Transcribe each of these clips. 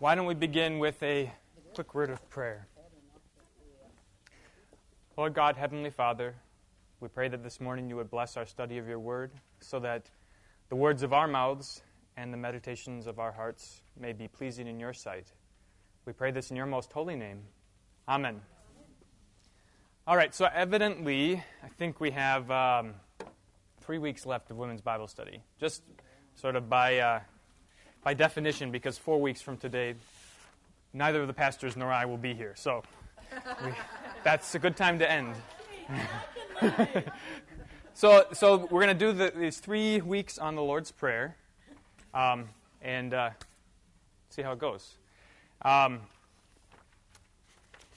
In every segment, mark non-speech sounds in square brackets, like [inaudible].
Why don't we begin with a quick word of prayer? Lord God, Heavenly Father, we pray that this morning you would bless our study of your word so that the words of our mouths and the meditations of our hearts may be pleasing in your sight. We pray this in your most holy name. Amen. All right, so evidently, I think we have um, three weeks left of women's Bible study. Just sort of by, uh, by definition, because four weeks from today, neither of the pastors nor I will be here. So we, that's a good time to end. [laughs] so, so we're going to do the, these three weeks on the Lord's Prayer um, and uh, see how it goes. Um,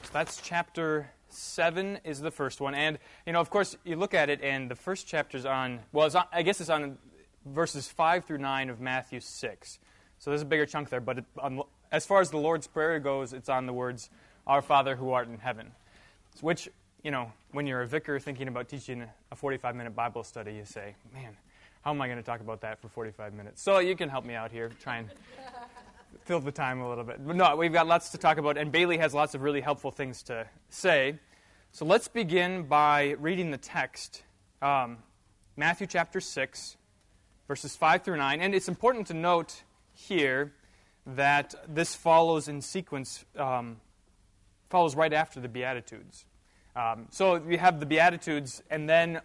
so that's chapter 7 is the first one. And, you know, of course, you look at it, and the first chapter's on, well, on, I guess it's on verses 5 through 9 of Matthew 6. So there's a bigger chunk there. But it, on, as far as the Lord's Prayer goes, it's on the words, Our Father who art in heaven. Which, you know, when you're a vicar thinking about teaching a 45 minute Bible study, you say, man, how am I going to talk about that for 45 minutes? So you can help me out here, try and [laughs] fill the time a little bit. But no, we've got lots to talk about, and Bailey has lots of really helpful things to say. So let's begin by reading the text um, Matthew chapter 6, verses 5 through 9. And it's important to note here that this follows in sequence, um, follows right after the Beatitudes. Um, so you have the Beatitudes, and then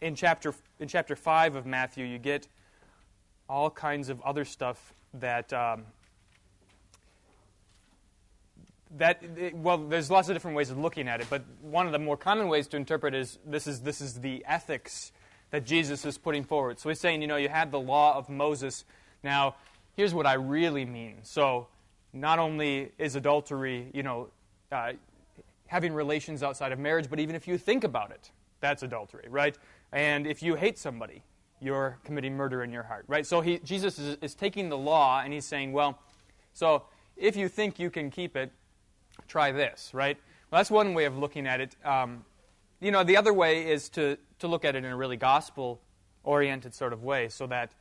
in chapter, in chapter 5 of Matthew, you get all kinds of other stuff that um, that well there's lots of different ways of looking at it but one of the more common ways to interpret is this is this is the ethics that jesus is putting forward so he's saying you know you had the law of moses now here's what i really mean so not only is adultery you know uh, having relations outside of marriage but even if you think about it that's adultery right and if you hate somebody you're committing murder in your heart right so he, jesus is, is taking the law and he's saying well so if you think you can keep it try this, right? Well, that's one way of looking at it. Um, you know, the other way is to, to look at it in a really gospel oriented sort of way so that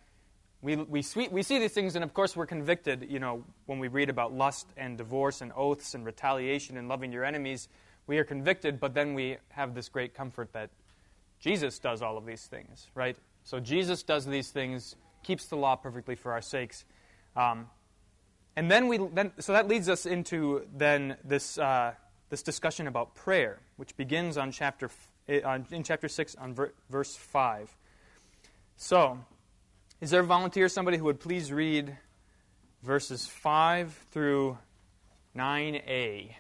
we, we, see, we see these things, and of course, we're convicted, you know, when we read about lust and divorce and oaths and retaliation and loving your enemies. We are convicted, but then we have this great comfort that Jesus does all of these things, right? So Jesus does these things, keeps the law perfectly for our sakes. Um, and then we then so that leads us into then this uh, this discussion about prayer, which begins on chapter eh, in chapter six on ver, verse five. So, is there a volunteer, somebody who would please read verses five through nine a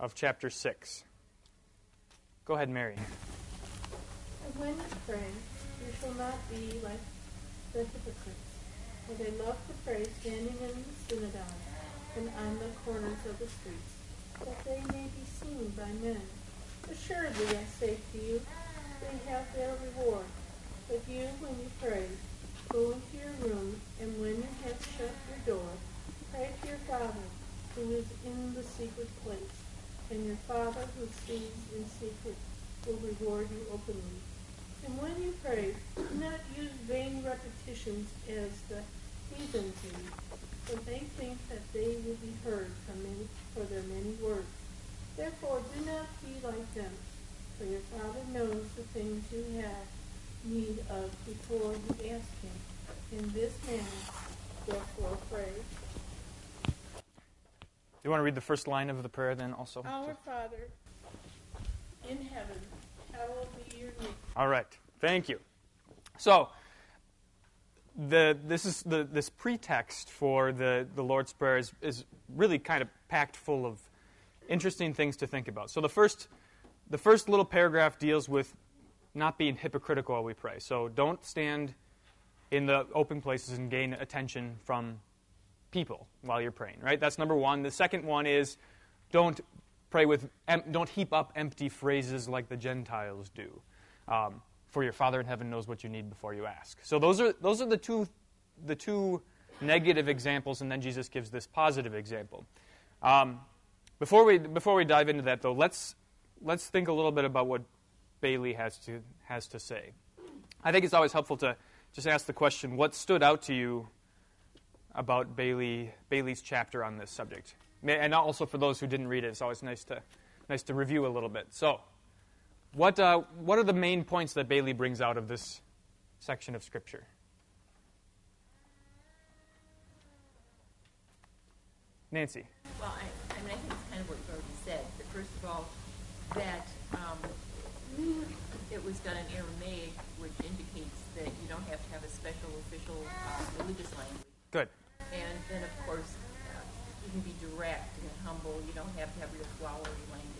of chapter six? Go ahead, Mary. And when you pray, you shall not be like the hypocrites for they love to pray standing in the synagogue and on the corners of the streets, that they may be seen by men. Assuredly, I say to you, they have their reward. But you, when you pray, go into your room, and when you have shut your door, pray to your Father, who is in the secret place, and your Father who sees in secret will reward you openly. And when you pray, do not use vain repetitions as the heathens do, for they think that they will be heard many, for their many words. Therefore, do not be like them, for your Father knows the things you have need of before you ask Him. In this manner, therefore, pray. Do you want to read the first line of the prayer then also? Our Father, in heaven, hallowed be your name. All right. Thank you. So, the, this is the, this pretext for the, the Lord's Prayer is, is really kind of packed full of interesting things to think about. So the first, the first little paragraph deals with not being hypocritical while we pray. So don't stand in the open places and gain attention from people while you're praying. Right? That's number one. The second one is don't pray with don't heap up empty phrases like the Gentiles do. Um, for your Father in heaven knows what you need before you ask. So those are, those are the, two, the two negative examples, and then Jesus gives this positive example. Um, before, we, before we dive into that, though, let's, let's think a little bit about what Bailey has to, has to say. I think it's always helpful to just ask the question what stood out to you about Bailey, Bailey's chapter on this subject. And also for those who didn't read it, it's always nice to, nice to review a little bit. So, what, uh, what are the main points that Bailey brings out of this section of Scripture? Nancy. Well, I, I mean, I think it's kind of what you already said. But first of all, that um, it was done in Aramaic, which indicates that you don't have to have a special official uh, religious language. Good. And then, of course, uh, you can be direct and humble. You don't have to have real flowery language.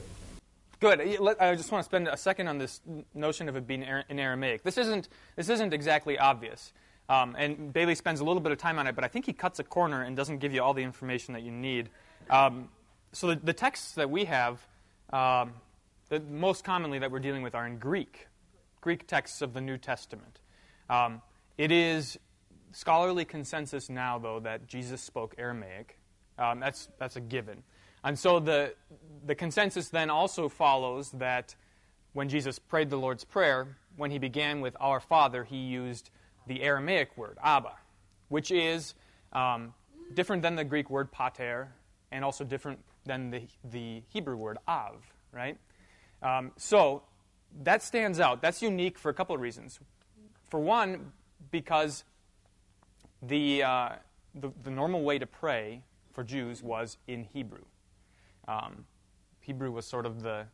Good. I just want to spend a second on this notion of it being in Aramaic. This isn't, this isn't exactly obvious. Um, and Bailey spends a little bit of time on it, but I think he cuts a corner and doesn't give you all the information that you need. Um, so the, the, texts that we have, um, the most commonly that we're dealing with, are in Greek, Greek texts of the New Testament. Um, it is scholarly consensus now, though, that Jesus spoke Aramaic. Um, that's, that's a given. And so the, the consensus then also follows that when Jesus prayed the Lord's Prayer, when he began with Our Father, he used the Aramaic word, Abba, which is um, different than the Greek word pater and also different than the, the Hebrew word av, right? Um, so that stands out. That's unique for a couple of reasons. For one, because the, uh, the, the, normal way to pray for Jews was in Hebrew. Um, Hebrew was sort of the,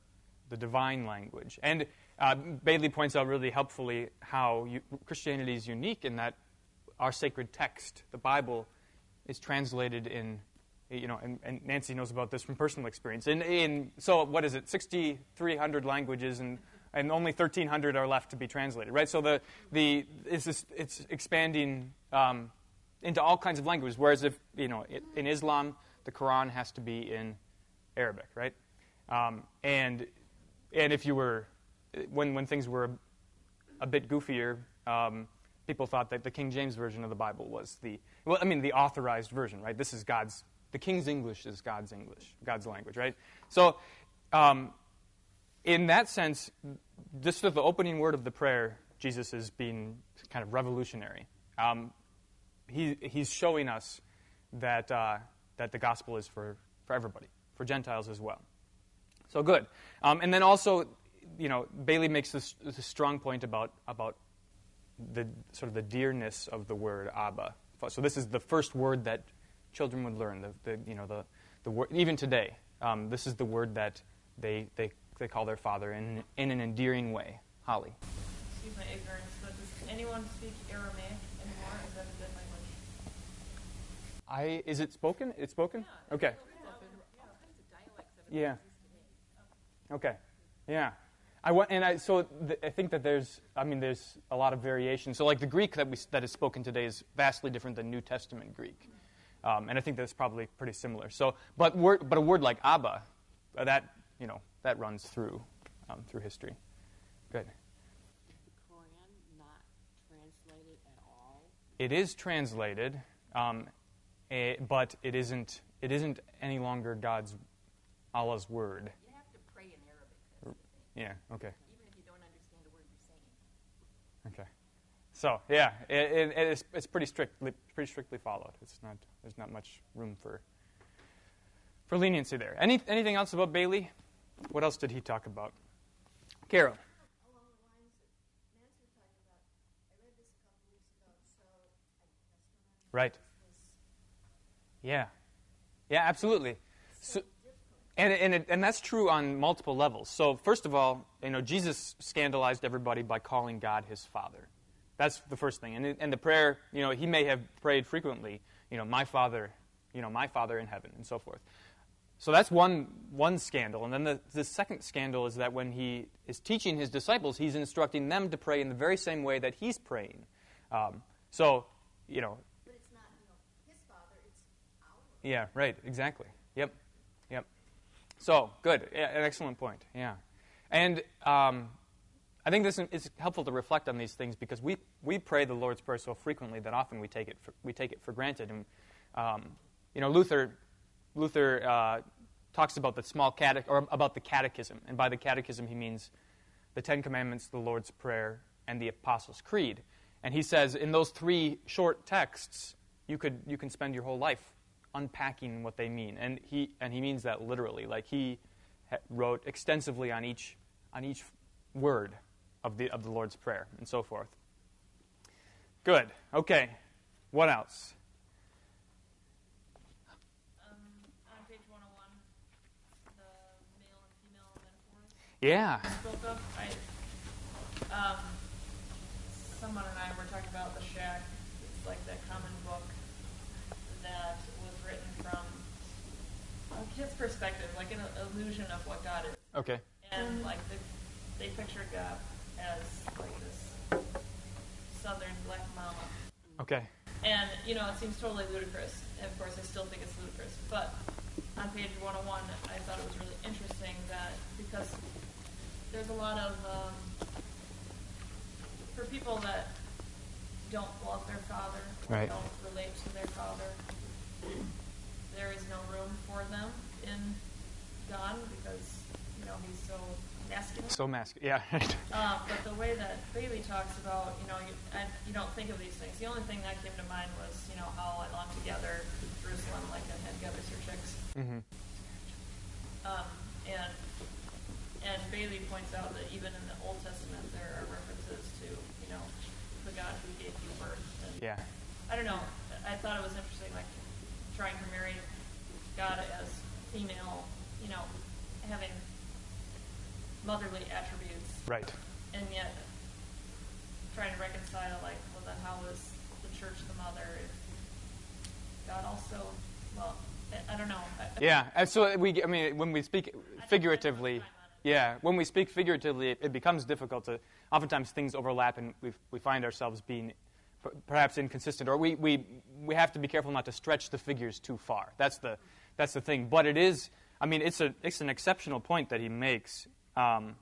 the divine language. And uh, Bailey points out really helpfully how you, Christianity is unique in that our sacred text, the Bible, is translated in, you know, and, and Nancy knows about this from personal experience. In, in so what is it, 6,300 languages, and, and only 1,300 are left to be translated, right? So the, the it's, just, it's expanding um, into all kinds of languages. Whereas if you know, in Islam, the Quran has to be in Arabic, right? Um, and and if you were when, when things were a, a bit goofier, um, people thought that the King James version of the Bible was the, well, I mean, the authorized version, right? This is God's, the King's English is God's English, God's language, right? So, um, in that sense, just with the opening word of the prayer, Jesus is being kind of revolutionary. Um, he, he's showing us that, uh, that the gospel is for, for everybody, for Gentiles as well. So good. Um, and then also, you know, Bailey makes this, this, strong point about, about the sort of the dearness of the word Abba. So this is the first word that children would learn. The, the you know, the, the word, even today, um, this is the word that they, they, they call their father in, in an endearing way. Holly. Excuse my ignorance, but does anyone speak Aramaic anymore? Is that a dead language? I, is it spoken? It's spoken? Yeah, okay. Yeah. Okay. Yeah. I want, and I, so th- I think that there's, I mean, there's a lot of variation. So, like the Greek that, we, that is spoken today is vastly different than New Testament Greek, um, and I think that's probably pretty similar. So, but word, but a word like Abba, uh, that you know, that runs through um, through history. Good. The Quran not translated at all. It is translated, um, a, but it isn't. It isn't any longer God's Allah's word. You have to pray in Arabic. Yeah, okay. Even if you don't understand a word you're saying. Okay. So, yeah, it, it, it's, it's pretty, strictly, pretty strictly followed. It's not, there's not much room for, for leniency there. Any, anything else about Bailey? What else did he talk about? Carol. Right. Yeah. Yeah, absolutely. So, and, and, it, and that's true on multiple levels. So, first of all, you know, Jesus scandalized everybody by calling God his Father. That's the first thing. And, and the prayer, you know, he may have prayed frequently, you know, my Father, you know, my Father in heaven, and so forth. So that's one, one scandal. And then the, the second scandal is that when he is teaching his disciples, he's instructing them to pray in the very same way that he's praying. Um, so, you know. But it's not, you know, his Father, it's our. Yeah, right, exactly. Yep. Yep. So, good. Yeah, an excellent point. Yeah. And um, I think this is helpful to reflect on these things because we, we pray the Lord's Prayer so frequently that often we take it for, we take it for granted. And, um, you know, Luther, Luther uh, talks about the small catech- or about the catechism. And by the catechism, he means the Ten Commandments, the Lord's Prayer, and the Apostles' Creed. And he says in those three short texts, you could you can spend your whole life unpacking what they mean, and he and he means that literally. Like he wrote extensively on each on each word of the of the Lord's prayer and so forth. Good. Okay. What else? Um, on page one oh one, the male and female metaphors Yeah. I, um, someone and I were talking about the shack. It's like that common book that was written from a kid's perspective, like an illusion of what God is. Okay. And like the, they pictured God as like this southern black mama. Okay. And, you know, it seems totally ludicrous. And of course, I still think it's ludicrous. But on page 101, I thought it was really interesting that because there's a lot of, um, for people that don't love their father, Right. don't relate to their father, there is no room for them in God because, you know, he's so masculine. So mask. Yeah. Uh, [laughs] but the way that Bailey talks about, you know, you, I, you don't think of these things. The only thing that came to mind was, you know, how I long together Jerusalem like a head gathers her chicks. hmm Um, and and Bailey points out that even in the Old Testament there are references to, you know, the God who gave you birth. And Yeah. I don't know. I thought it was interesting, like trying to marry God as female, you know, having motherly attributes Right. and yet trying to reconcile like well then how was the church the mother if god also well i, don't know Yeah. and So we. I mean, when we speak figuratively. Yeah, when we speak figuratively, it, it becomes difficult to. Oftentimes, things overlap, and we we find ourselves being perhaps inconsistent, or we, we we have to be careful not to stretch the figures too far. That's the that's the thing. But it is. I mean, it's a it's an exceptional point that he makes, um,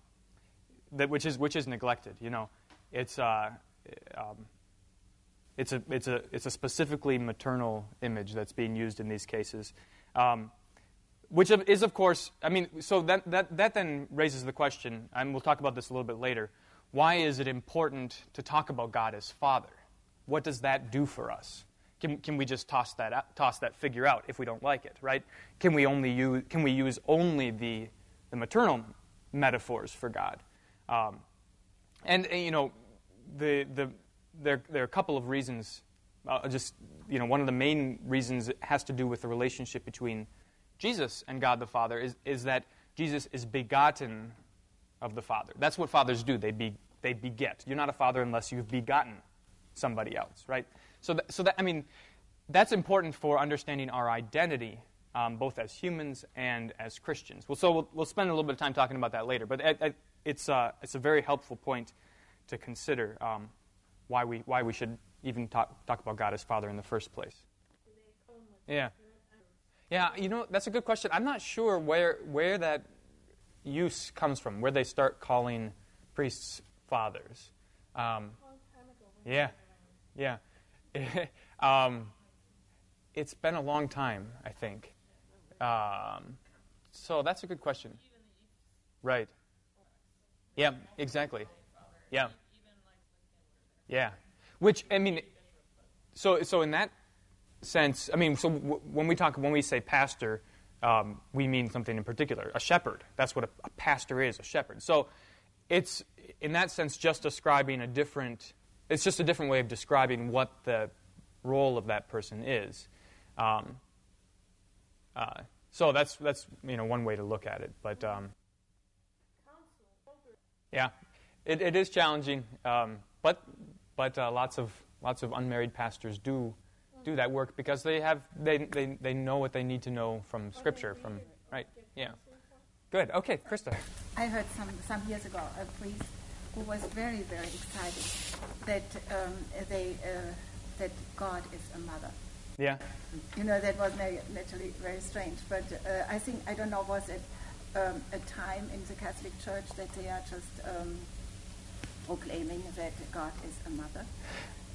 that which is which is neglected. You know, it's. Uh, um, it's a, it's, a, it's a specifically maternal image that's being used in these cases. Um, which is, of course, I mean, so that, that, that then raises the question, and we'll talk about this a little bit later. Why is it important to talk about God as Father? What does that do for us? Can, can we just toss that, out, toss that figure out if we don't like it, right? Can we, only use, can we use only the, the maternal metaphors for God? Um, and, you know, the, the, there, there are a couple of reasons. Uh, just, you know, one of the main reasons has to do with the relationship between Jesus and God the Father is, is that Jesus is begotten of the Father. That's what fathers do. They, be, they beget. You're not a father unless you've begotten somebody else, right? So, that, so that, I mean, that's important for understanding our identity, um, both as humans and as Christians. Well, so we'll, we'll spend a little bit of time talking about that later, but it, it, it's, uh, it's a very helpful point to consider um, why, we, why we should even talk, talk about God as Father in the first place. Yeah. Yeah, you know, that's a good question. I'm not sure where, where that use comes from, where they start calling priests fathers. Um, yeah, yeah. [laughs] um, it's been a long time, I think. Um, so that's a good question. Right. Yeah, exactly. Yeah. Yeah. Which, I mean, so, so in that sense, I mean, so w- when we talk, when we say pastor, um, we mean something in particular. A shepherd. That's what a, a pastor is, a shepherd. So it's, in that sense, just describing a different, it's just a different way of describing what the role of that person is. Um, uh, so that's, that's, you know, one way to look at it. But, um, yeah, it, it is challenging, um, but, but uh, lots, of, lots of unmarried pastors do do that work because they have they, they, they know what they need to know from scripture from right yeah good okay krista I heard some, some years ago a priest who was very, very excited that um, they, uh, that God is a mother. Yeah You know, that was naturally very strange. But uh, I think, I don't know, was it um, a time in the Catholic Church that they are just um, proclaiming that God is a mother?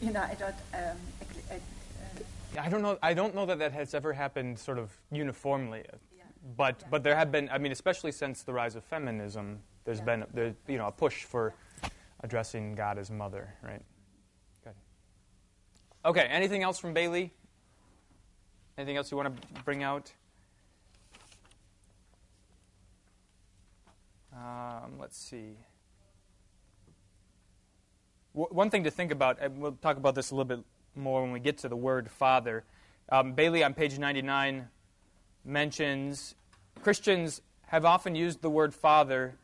You know, I don't. Um, ec- uh, i don't know i don't know that that has ever happened sort of uniformly Yeah. but Yeah. but there have been i mean especially since the rise of feminism there's Yeah. been there, you know a push for addressing god as mother right good okay anything else from bailey Anything else you want to bring out? Um, let's see. W- one thing to think about, and we'll talk about this a little bit more when we get to the word Father. Um, Bailey on page 99 mentions Christians have often used the word Father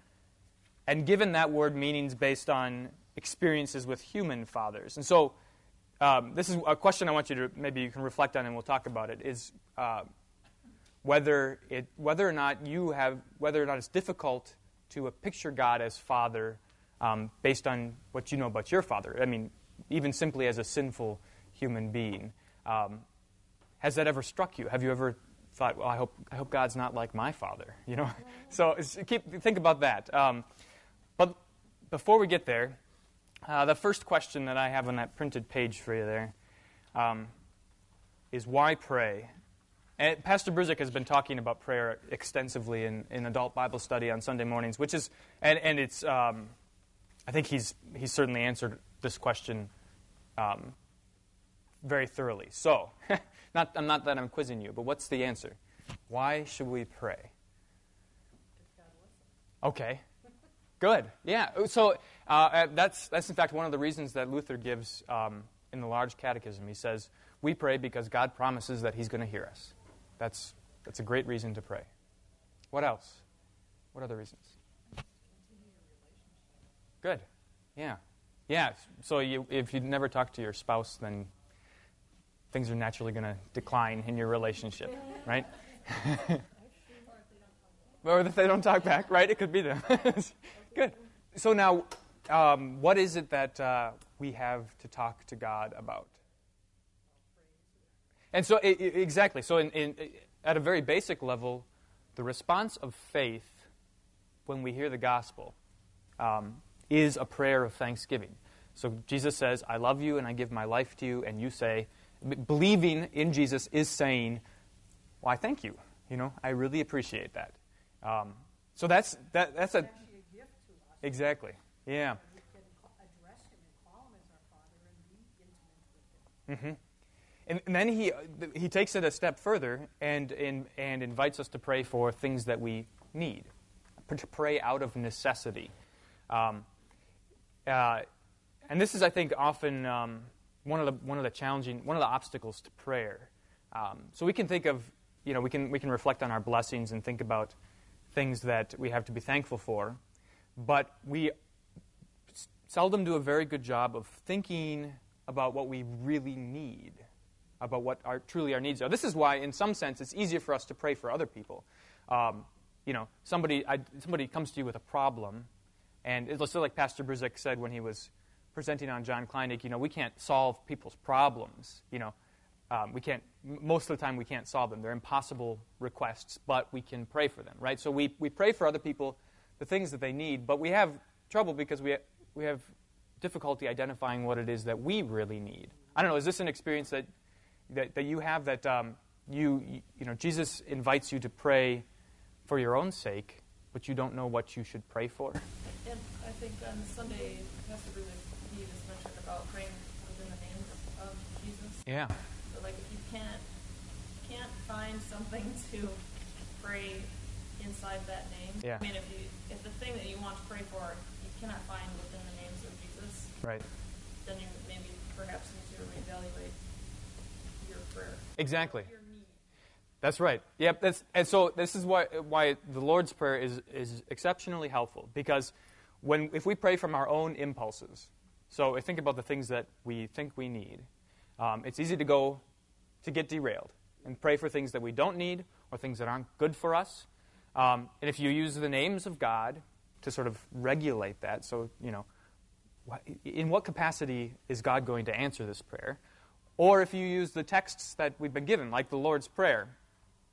and given that word meanings based on experiences with human fathers. And so, um, this is a question I want you to maybe you can reflect on, and we'll talk about it. Is uh, whether it whether or not you have whether or not it's difficult to uh, picture God as Father um, based on what you know about your Father. I mean, even simply as a sinful human being. Um, has that ever struck you? Have you ever thought, well, I hope, I hope God's not like my father, [laughs] you know? so keep, think about that. Um, but before we get there, uh, the first question that I have on that printed page for you there um, is why pray? And Pastor Bruzik has been talking about prayer extensively in, in adult Bible study on Sunday mornings, which is, and, and it's, um, I think he's, he's certainly answered this question um, very thoroughly. So, [laughs] not, I'm not that I'm quizzing you, but what's the answer? Why should we pray? Okay. Good. Yeah. So uh, uh, that's, that's in fact one of the reasons that Luther gives um, in the large catechism. He says, We pray because God promises that He's going to hear us. That's, that's a great reason to pray. What else? What other reasons? Good. Yeah. Yeah. So you, if you never talk to your spouse, then things are naturally going to decline in your relationship, right? [laughs] or if they don't talk back, right? It could be them. [laughs] Good. So now, um, what is it that uh, we have to talk to God about? And so, it, it, exactly. So, in, in, at a very basic level, the response of faith when we hear the gospel um, is a prayer of thanksgiving. So, Jesus says, I love you and I give my life to you, and you say, believing in Jesus is saying, Well, I thank you. You know, I really appreciate that. Um, so that's that, that's a exactly yeah. Mm-hmm. And, and, then he, he takes it a step further and, and, and invites us to pray for things that we need, to pray out of necessity. Um, uh, and this is, I think, often um, one, of the, one of the challenging, one of the obstacles to prayer. Um, so we can think of, you know, we can, we can reflect on our blessings and think about things that we have to be thankful for, but we seldom do a very good job of thinking about what we really need, about what our, truly our needs are. This is why, in some sense, it's easier for us to pray for other people. Um, you know, somebody, I, somebody comes to you with a problem, and it's like Pastor Bruzik said when he was presenting on John Kleinig, you know, we can't solve people's problems. You know, um, we can't, most of the time we can't solve them. They're impossible requests, but we can pray for them, right? So we, we pray for other people the things that they need, but we have trouble because we, we have difficulty identifying what it is that we really need. I don't know, is this an experience that, that, that you have that um, you, you know, Jesus invites you to pray for your own sake, but you don't know what you should pray for? And I think on Sunday, Pastor Bruce, he just mentioned about praying within the name of Jesus. Yeah like if you can't can't find something [laughs] to pray inside that name. Yeah. I mean, if you if the thing that you want to pray for you cannot find within the names of Jesus, right? Then you maybe perhaps need to reevaluate your prayer. Exactly. Your. That's right. Yep. That's, and so this is why why the Lord's prayer is is exceptionally helpful because when if we pray from our own impulses, so if think about the things that we think we need. Um, it's easy to go to get derailed and pray for things that we don't need or things that aren't good for us. Um, and if you use the names of God to sort of regulate that, so, you know, in what capacity is God going to answer this prayer? Or if you use the texts that we've been given, like the Lord's Prayer,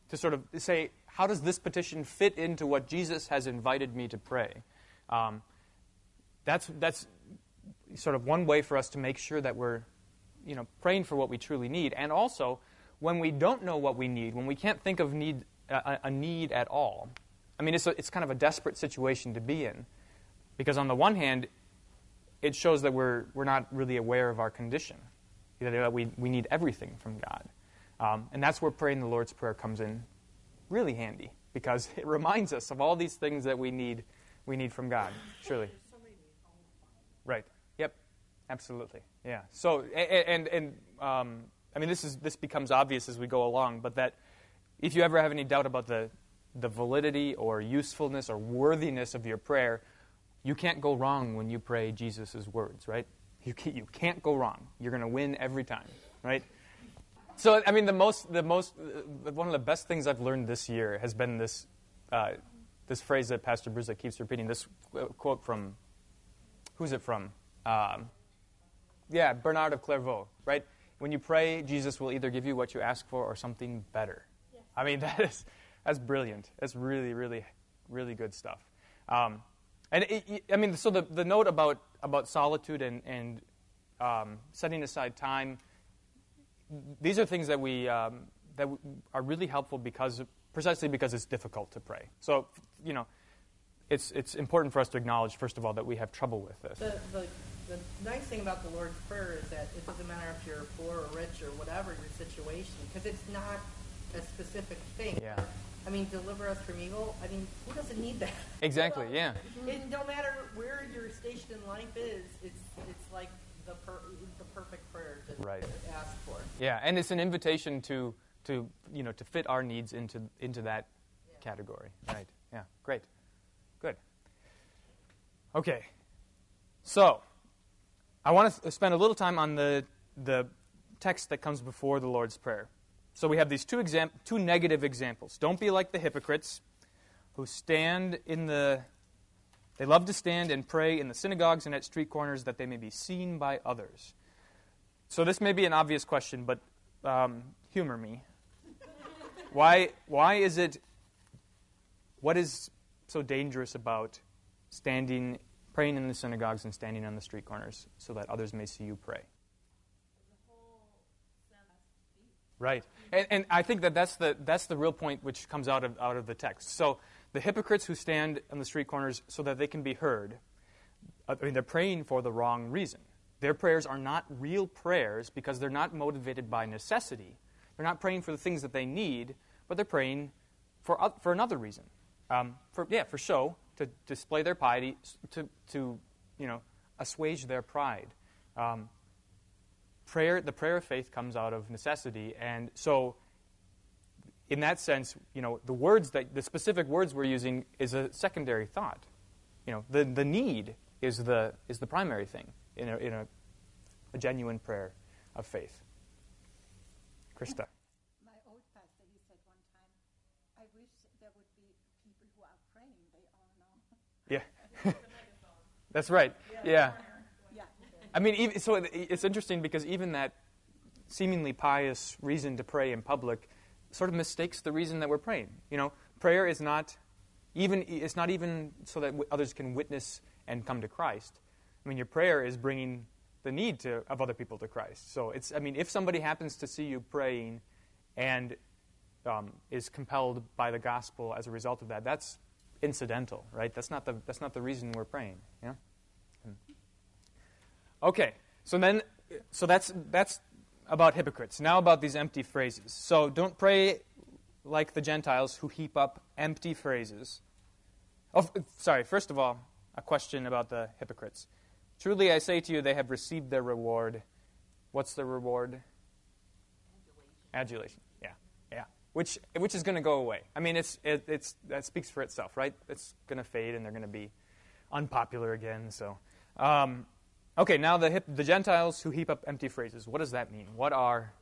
to sort of say, how does this petition fit into what Jesus has invited me to pray? Um, that's, that's sort of one way for us to make sure that we're you know, praying for what we truly need. And also, when we don't know what we need, when we can't think of need, a, a need at all, I mean, it's, a, it's kind of a desperate situation to be in. Because on the one hand, it shows that we're, we're not really aware of our condition, that we, we need everything from God. Um, and that's where praying the Lord's Prayer comes in really handy because [laughs] it reminds us of all these things that we need, we need from God. [laughs] Surely. Right. Yep. Absolutely. Yeah. So, and, and, and um, I mean, this, is, this becomes obvious as we go along, but that if you ever have any doubt about the, the validity or usefulness or worthiness of your prayer, you can't go wrong when you pray Jesus' words, right? You can't, you can't go wrong. You're going to win every time, right? So, I mean, the most, the most, uh, one of the best things I've learned this year has been this, uh, this phrase that Pastor Bruce keeps repeating. This quote from, who's it from? Um, yeah, Bernard of Clairvaux, right? When you pray, Jesus will either give you what you ask for or something better. I mean, [laughs] that is, that's brilliant. That's really, really, really good stuff. Um, and it, I mean, so the, the note about, about solitude and, and um, setting aside time, these are things that we um, that are really helpful because precisely because it's difficult to pray. So you know, it's it's important for us to acknowledge first of all that we have trouble with this. The, the, the nice thing about the Lord's Prayer is that it doesn't matter if you're poor or rich or whatever your situation, because it's not a specific thing. Yeah. I mean, deliver us from evil. I mean, who doesn't need that? [laughs] Exactly. Yeah. And no matter where your station in life is, it's it's like the per, the perfect prayer to, right. to ask for. Yeah, and it's an invitation to to you know to fit our needs into into that yeah. category. Right. Yeah. Great. Good. Okay. So, I want to spend a little time on the the text that comes before the Lord's Prayer. So we have these two, exam- two negative examples. Don't be like the hypocrites who stand in the, they love to stand and pray in the synagogues and at street corners that they may be seen by others. So this may be an obvious question, but um, humor me. why, why is it, what is so dangerous about standing, praying in the synagogues and standing on the street corners so that others may see you pray? Right. And, and, I think that that's the, that's the real point which comes out of, out of the text. So the hypocrites who stand on the street corners so that they can be heard, I mean, they're praying for the wrong reason. Their prayers are not real prayers because they're not motivated by necessity. They're not praying for the things that they need, but they're praying for, for another reason. Um, for, yeah, for show, to display their piety, to, to you know, assuage their pride. Um, prayer, the prayer of faith comes out of necessity. And so, in that sense, you know, the words that, the specific words we're using is a secondary thought. You know, the, the need is the, is the primary thing in, a, in a, a genuine prayer of faith. Krista. My old pastor, he said one time, I wish there would be people who are praying. They all know. Yeah. [laughs] That's right. Yeah. I mean, so it's interesting because even that seemingly pious reason to pray in public sort of mistakes the reason that we're praying. You know, prayer is not even it's not even so that others can witness and come to Christ. I mean, your prayer is bringing the need to, of other people to Christ. So it's I mean, if somebody happens to see you praying and um, is compelled by the gospel as a result of that, that's incidental, right? That's not the that's not the reason we're praying. Yeah. Okay, so then, so that's that's about hypocrites. Now about these empty phrases. So don't pray like the Gentiles who heap up empty phrases. Oh, sorry. First of all, a question about the hypocrites. Truly, I say to you, they have received their reward. What's the reward? Adulation. Adulation. Yeah, yeah. Which which is going to go away. I mean, it's it, it's that speaks for itself, right? It's going to fade, and they're going to be unpopular again. So. Um, Okay, now the, hip, the Gentiles who heap up empty phrases. What does that mean? What are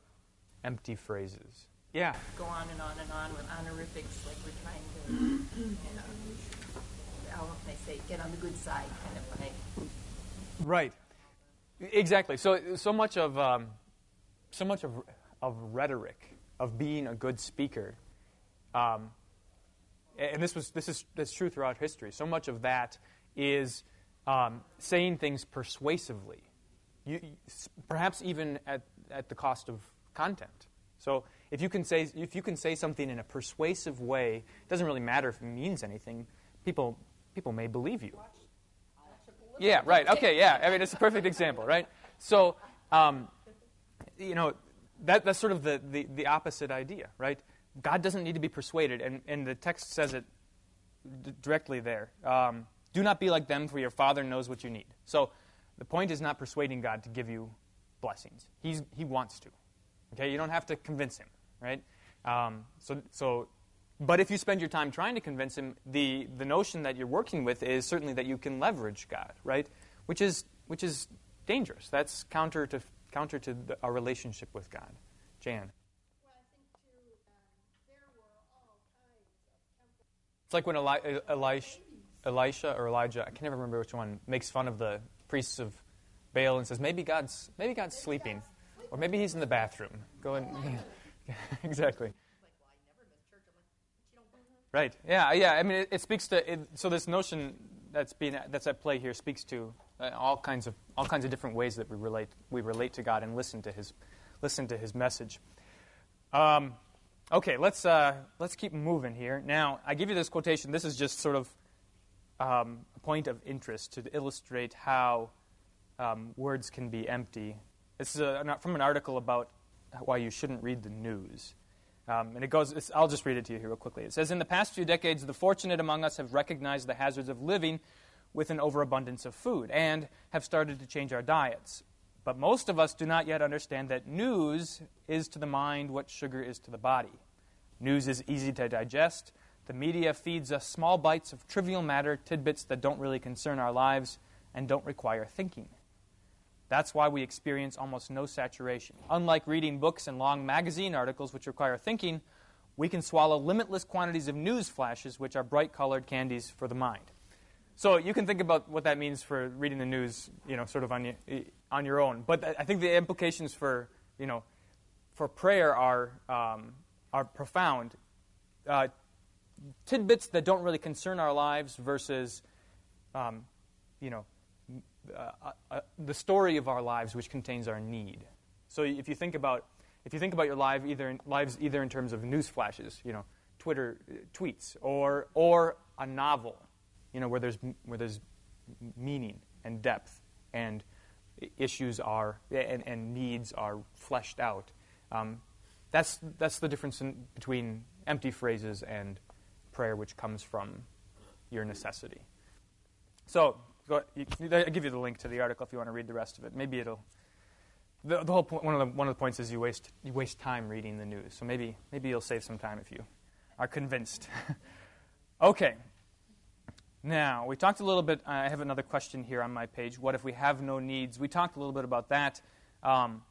empty phrases? Yeah. Go on and on and on with honorifics, like we're trying to, you know, how can I say, get on the good side kind of thing. Right. Exactly. So so much of um, so much of of rhetoric of being a good speaker, um, and this was this is that's true throughout history. So much of that is um, saying things persuasively, you, perhaps even at, at the cost of content. So if you can say if you can say something in a persuasive way, it doesn't really matter if it means anything. People people may believe you. Yeah, right. Okay, yeah. I mean, it's a perfect example, right? So, um, you know, that, that's sort of the, the, the opposite idea, right? God doesn't need to be persuaded, and, and the text says it d- directly there. Um, do not be like them, for your Father knows what you need. So the point is not persuading God to give you blessings. He's, he wants to. Okay, you don't have to convince him, right? Um, so, so, but if you spend your time trying to convince him, the, the notion that you're working with is certainly that you can leverage God, right? Which is, which is dangerous. That's counter to, counter to the, our relationship with God. Jan. It's like when Eli- Elisha, Elisha or Elijah, I can never remember which one, makes fun of the priests of Baal and says, maybe God's, maybe God's sleeping. Or maybe he's in the bathroom. Go and, [laughs] exactly. Right. Yeah. Yeah. I mean, it, it speaks to. It, so this notion that's being that's at play here speaks to uh, all kinds of all kinds of different ways that we relate we relate to God and listen to His listen to His message. Um, okay. Let's uh, let's keep moving here. Now, I give you this quotation. This is just sort of um, a point of interest to illustrate how um, words can be empty. This is a, from an article about why you shouldn't read the news. Um, and it goes, I'll just read it to you here real quickly. It says In the past few decades, the fortunate among us have recognized the hazards of living with an overabundance of food and have started to change our diets. But most of us do not yet understand that news is to the mind what sugar is to the body. News is easy to digest. The media feeds us small bites of trivial matter, tidbits that don't really concern our lives and don't require thinking. That's why we experience almost no saturation. Unlike reading books and long magazine articles which require thinking, we can swallow limitless quantities of news flashes, which are bright colored candies for the mind. So you can think about what that means for reading the news, you know, sort of on, you, on your own. But I think the implications for, you know, for prayer are, um, are profound. Uh, tidbits that don't really concern our lives versus, um, you know, uh, uh, uh, the story of our lives which contains our need. So if you think about if you think about your life either in, lives either in terms of news flashes, you know, Twitter uh, tweets, or or a novel, you know, where there's where there's meaning and depth and issues are and, and needs are fleshed out. Um, that's that's the difference in, between empty phrases and prayer, which comes from your necessity. So Go, you, I'll give you the link to the article if you want to read the rest of it. Maybe it'll. The, the whole point, one of the one of the points is you waste you waste time reading the news. So maybe maybe you'll save some time if you are convinced. [laughs] okay. Now we talked a little bit. I have another question here on my page. What if we have no needs? We talked a little bit about that. Um,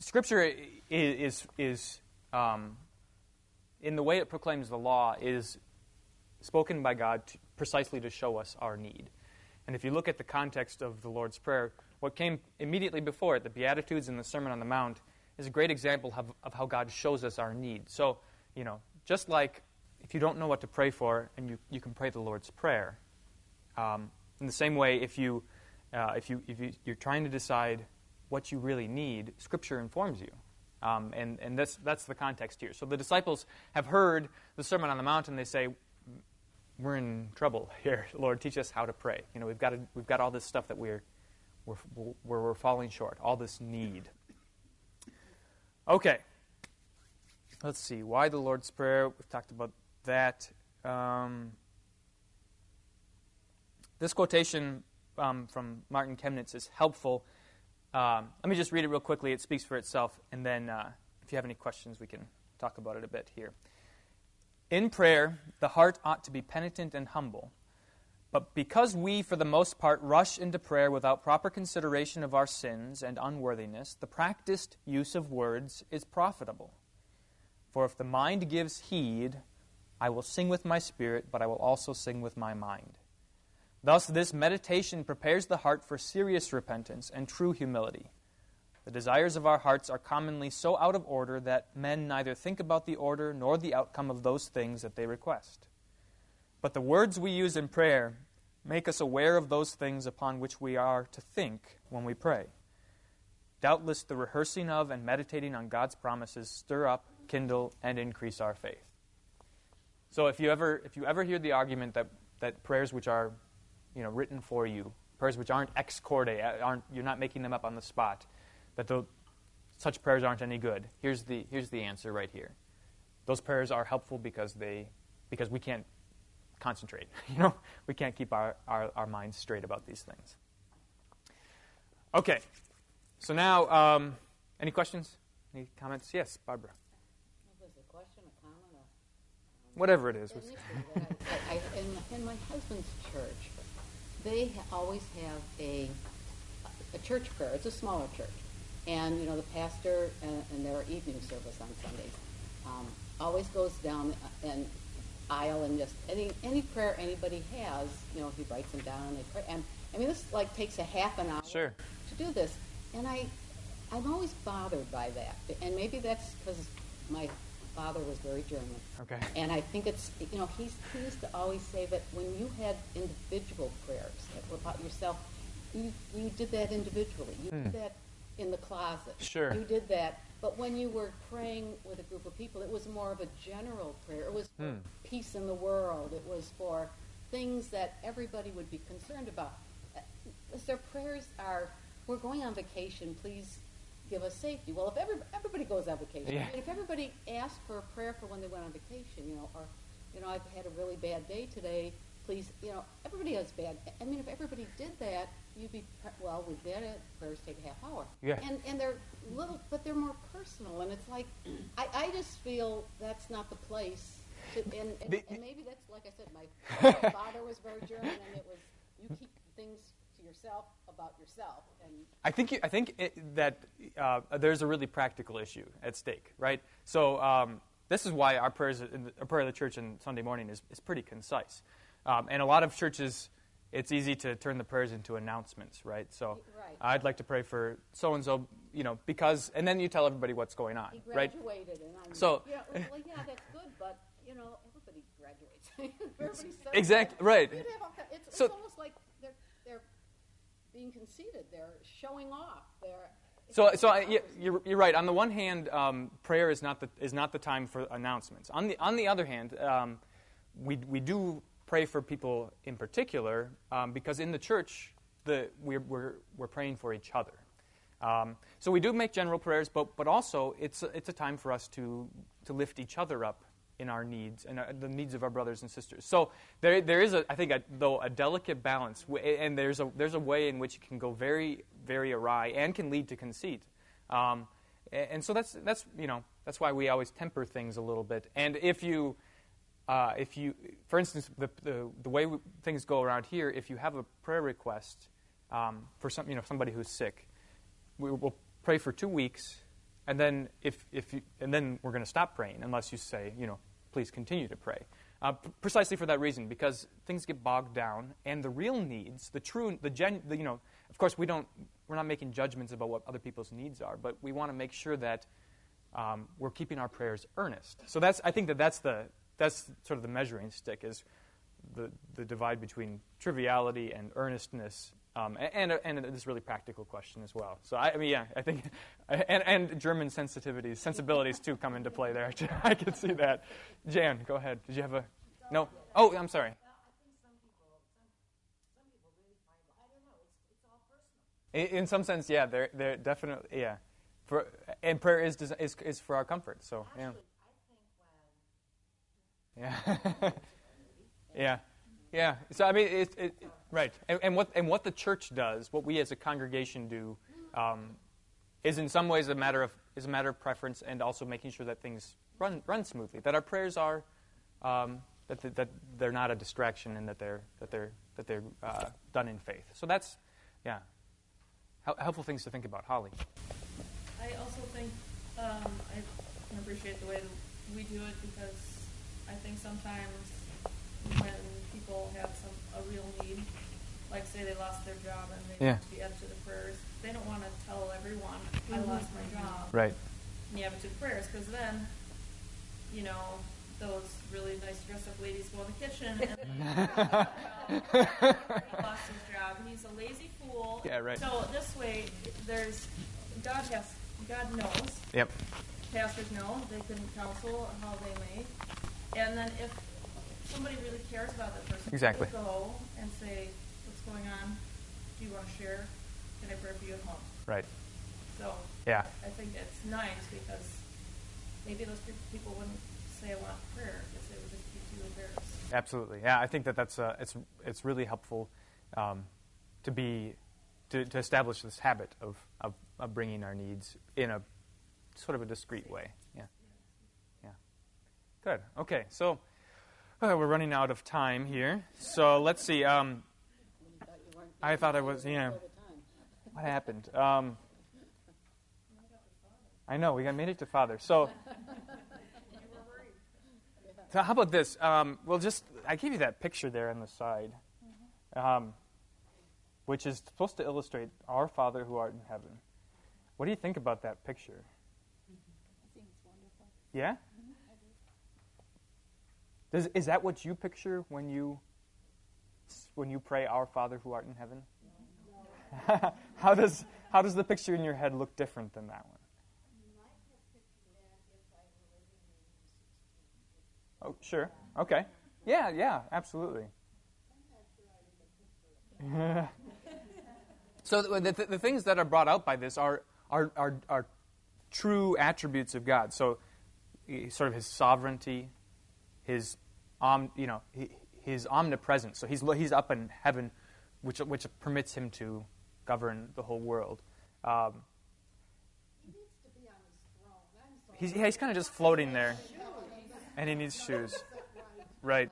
scripture is is, is um, in the way it proclaims the law is spoken by God to, precisely to show us our need. And if you look at the context of the Lord's Prayer, what came immediately before it, the Beatitudes and the Sermon on the Mount, is a great example of, of how God shows us our need. So, you know, just like if you don't know what to pray for, and you, you can pray the Lord's Prayer, um, in the same way, if, you, uh, if, you, if you, you're trying to decide what you really need, Scripture informs you. Um, and and that's, that's the context here. So the disciples have heard the Sermon on the Mount, and they say, we're in trouble [laughs] here. Lord, teach us how to pray. You know, we've got, to, we've got all this stuff that we're, we're, where we're falling short, all this need. Okay. Let's see. Why the Lord's Prayer? We've talked about that. Um, this quotation um, from Martin Chemnitz is helpful. Um, let me just read it real quickly. It speaks for itself. And then uh, if you have any questions, we can talk about it a bit here. In prayer, the heart ought to be penitent and humble. But because we, for the most part, rush into prayer without proper consideration of our sins and unworthiness, the practiced use of words is profitable. For if the mind gives heed, I will sing with my spirit, but I will also sing with my mind. Thus, this meditation prepares the heart for serious repentance and true humility. The desires of our hearts are commonly so out of order that men neither think about the order nor the outcome of those things that they request. But the words we use in prayer make us aware of those things upon which we are to think when we pray. Doubtless, the rehearsing of and meditating on God's promises stir up, kindle, and increase our faith. So, if you ever, if you ever hear the argument that, that prayers which are you know, written for you, prayers which aren't ex corde, aren't, you're not making them up on the spot, that the, such prayers aren't any good. Here's the, here's the answer right here. Those prayers are helpful because, they, because we can't concentrate. [laughs] You know, we can't keep our, our, our minds straight about these things. Okay, so now, um, any questions? Any comments? Yes, Barbara. Was it a question, comment, or? Whatever it is. Initially, I, I, in, in my husband's church, they ha- always have a, a church prayer. It's a smaller church. And, you know, the pastor and, and their evening service on Sundays um, always goes down an aisle and just any, any prayer anybody has, you know, he writes them down and they pray. And, I mean, this, like, takes a half an hour Sure. to do this. And I, I'm always bothered by that. And maybe that's because my father was very German. Okay. And I think it's, you know, he's, he used to always say that when you had individual prayers that were about yourself, you, you did that individually. You did that in the closet. Sure. You did that. But when you were praying with a group of people, it was more of a general prayer. It was for peace in the world. It was for things that everybody would be concerned about. Uh, Their prayers are, we're going on vacation, please give us safety. Well, if every, everybody goes on vacation, Yeah. and if everybody asked for a prayer for when they went on vacation, you know, or, you know, I've had a really bad day today, please, you know, everybody has bad. I mean, if everybody did that, you'd be, well, we did it, prayers take a half hour. Yeah. And, and they're little, but they're more personal, and it's like, I, I just feel that's not the place. To, and, and, and maybe that's, like I said, my, my [laughs] father was very German, and it was, you keep things to yourself about yourself, and I think, you- I think it, that uh, there's a really practical issue at stake, right? So um, this is why our prayers, in the, our prayer of the church on Sunday morning is, is pretty concise. Um, and a lot of churches, it's easy to turn the prayers into announcements, right? So Right. I'd like to pray for so and so, you know, because, and then you tell everybody what's going on, he right? graduated, and I'm, So- yeah, well, yeah, that's good, but, you know, everybody graduates. [laughs] everybody says Exact- that. right. You'd have all ki- It's, So- it's almost like being conceited, they're showing off, they're... So, so I, you're, you're right. On the one hand, um, prayer is not the is not the time for announcements. On the on the other hand, um, we we do pray for people in particular um, because in the church, the we're we're, we're praying for each other. Um, so we do make general prayers, but but also it's it's a time for us to to lift each other up in our needs and uh, the needs of our brothers and sisters. So there there is a I think a, though a delicate balance, and there's a there's a way in which it can go very very awry and can lead to conceit. Um, and so that's that's you know that's why we always temper things a little bit. And if you uh, if you, for instance, the, the, the way we, things go around here, if you have a prayer request um, for some, you know, somebody who's sick, we will pray for two weeks, and then if, if you, and then we're going to stop praying unless you say, you know, please continue to pray. Uh, p- precisely for that reason, because things get bogged down, and the real needs, the true, the, gen, the you know, of course we don't, we're not making judgments about what other people's needs are, but we want to make sure that um, we're keeping our prayers earnest. So that's, I think that that's the, that's sort of the measuring stick is the, the divide between triviality and earnestness, um, and, and, and this really practical question as well. So I, I mean, yeah, I think, [laughs] and, and German sensitivities, sensibilities too come into play there. [laughs] I can see that. Jan, go ahead. Did you have a, no? Oh, I'm sorry. In, in some sense, yeah, they're, they're definitely, yeah. For, and prayer is, is, is for our comfort, so, yeah. [laughs] Yeah. yeah. Yeah. So I mean, it, it, it- right. And, and what and what the church does, what we as a congregation do, um, is in some ways a matter of is a matter of preference, and also making sure that things run run smoothly. That our prayers are um, that th- that they're not a distraction, and that they're that they're that they're uh, done in faith. So that's yeah, Hel- helpful things to think about. Holly. I also think um, I appreciate the way that we do it because I think sometimes when people have some a real need, like say they lost their job and they Yeah. want to be added to the prayers, they don't want to tell everyone I mm-hmm. lost my job. Right. And you have it to the prayers because then, you know, those really nice dress up ladies go in the kitchen and [laughs] he lost his job. He's a lazy fool. Yeah, right. So this way, there's God has God knows. Yep. Pastors know they can counsel how they may, and then if somebody really cares about that person, Exactly. go and say, "What's going on? Do you want to share? Can I pray for you at home?" Right. So Yeah. I think it's nice because maybe those people wouldn't say a lot of prayer because they would just be too embarrassed. Absolutely. Yeah, I think that that's uh, it's it's really helpful um, to be to, to establish this habit of, of of bringing our needs in a sort of a discreet way. Yeah. Yeah. Good. Okay. So uh, we're running out of time here. So let's see. Um, When you thought you weren't I thought I was. Yeah. What happened? Um, I know we got made it to Father. So, so how about this? Um, well, just I gave you that picture there on the side, um, which is supposed to illustrate our Father who art in heaven. What do you think about that picture? I think it's wonderful. Yeah. Does, is that what you picture when you when you pray, "Our Father who art in heaven"? [laughs] how does how does the picture in your head look different than that one? Oh, sure. Okay. Yeah, yeah, absolutely. [laughs] so the, the, the things that are brought out by this are, are, are, are true attributes of God. So eh, sort of his sovereignty, his, om, you know, his omnipresence. So he's, he's up in heaven, which, which permits him to govern the whole world. Um, he's, he's kind of just floating there. And he needs shoes. Right.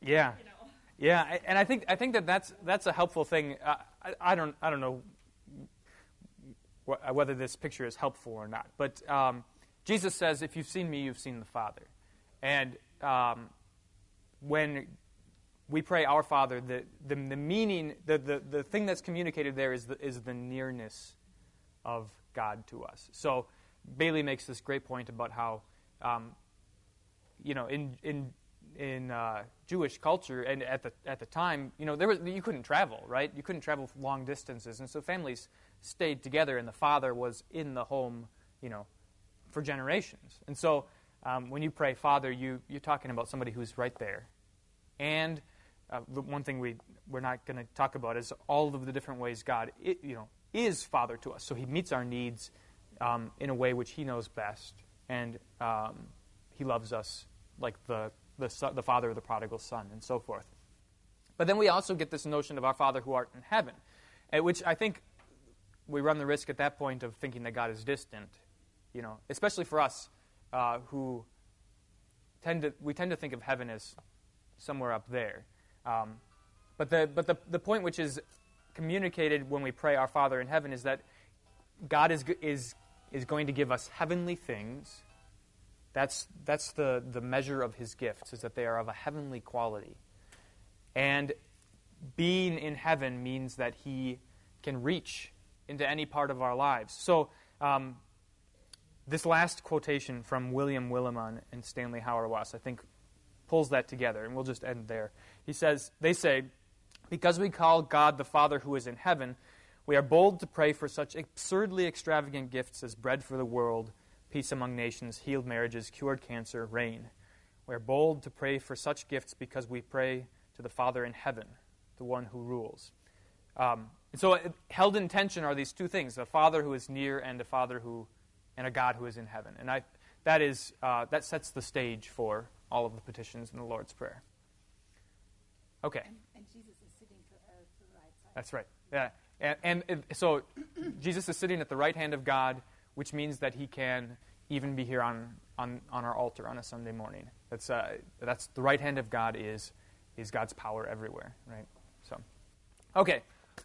Yeah. Yeah, and I think I think that that's that's a helpful thing. Uh, I, I don't I don't know wh- whether this picture is helpful or not, but um, Jesus says, "If you've seen me, you've seen the Father." And um, when we pray our Father, the, the, the meaning, the, the, the thing that's communicated there is the, is the nearness of God to us. So Bailey makes this great point about how, um, you know, in, in, in uh, Jewish culture and at the, at the time, you know, there was, you couldn't travel, right? You couldn't travel long distances. And so families stayed together and the father was in the home, you know, for generations. And so um, when you pray Father, you, you're talking about somebody who's right there. And uh, the one thing we, we're not going to talk about is all of the different ways God i you know, is Father to us. So He meets our needs um, in a way which He knows best, and um, He loves us like the, the, the Father of the prodigal Son, and so forth. But then we also get this notion of our Father who art in heaven, which I think we run the risk at that point of thinking that God is distant, you know, especially for us uh, who tend to, we tend to think of heaven as somewhere up there. Um, but the, but the, the point which is communicated when we pray our Father in heaven is that God is, is, is going to give us heavenly things. That's, that's the, the measure of his gifts, is that they are of a heavenly quality. And being in heaven means that he can reach into any part of our lives. So, um, this last quotation from William Willimon and Stanley Hauerwas, I think, pulls that together, and we'll just end there. He says, They say, because we call God the Father who is in heaven, we are bold to pray for such absurdly extravagant gifts as bread for the world, peace among nations, healed marriages, cured cancer, rain. We are bold to pray for such gifts because we pray to the Father in heaven, the one who rules. Um, and so, it, held in tension are these two things: a Father who is near, and a Father who, and a God who is in heaven. And I, that is uh, that sets the stage for all of the petitions in the Lord's Prayer. Okay. And, and Jesus is sitting to, uh, to the right side. That's right. Yeah. And, and so [clears throat] Jesus is sitting at the right hand of God, which means that he can even be here on, on, on our altar on a Sunday morning. That's, uh, that's the right hand of God is, is God's power everywhere, right? So, okay,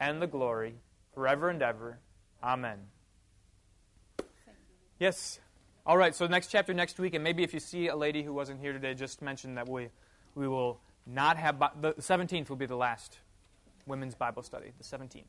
and the glory, forever and ever. Amen. Yes. All right, so next chapter next week, and maybe if you see a lady who wasn't here today, just mention that we, we will not have, the 17th will be the last women's Bible study, the 17th.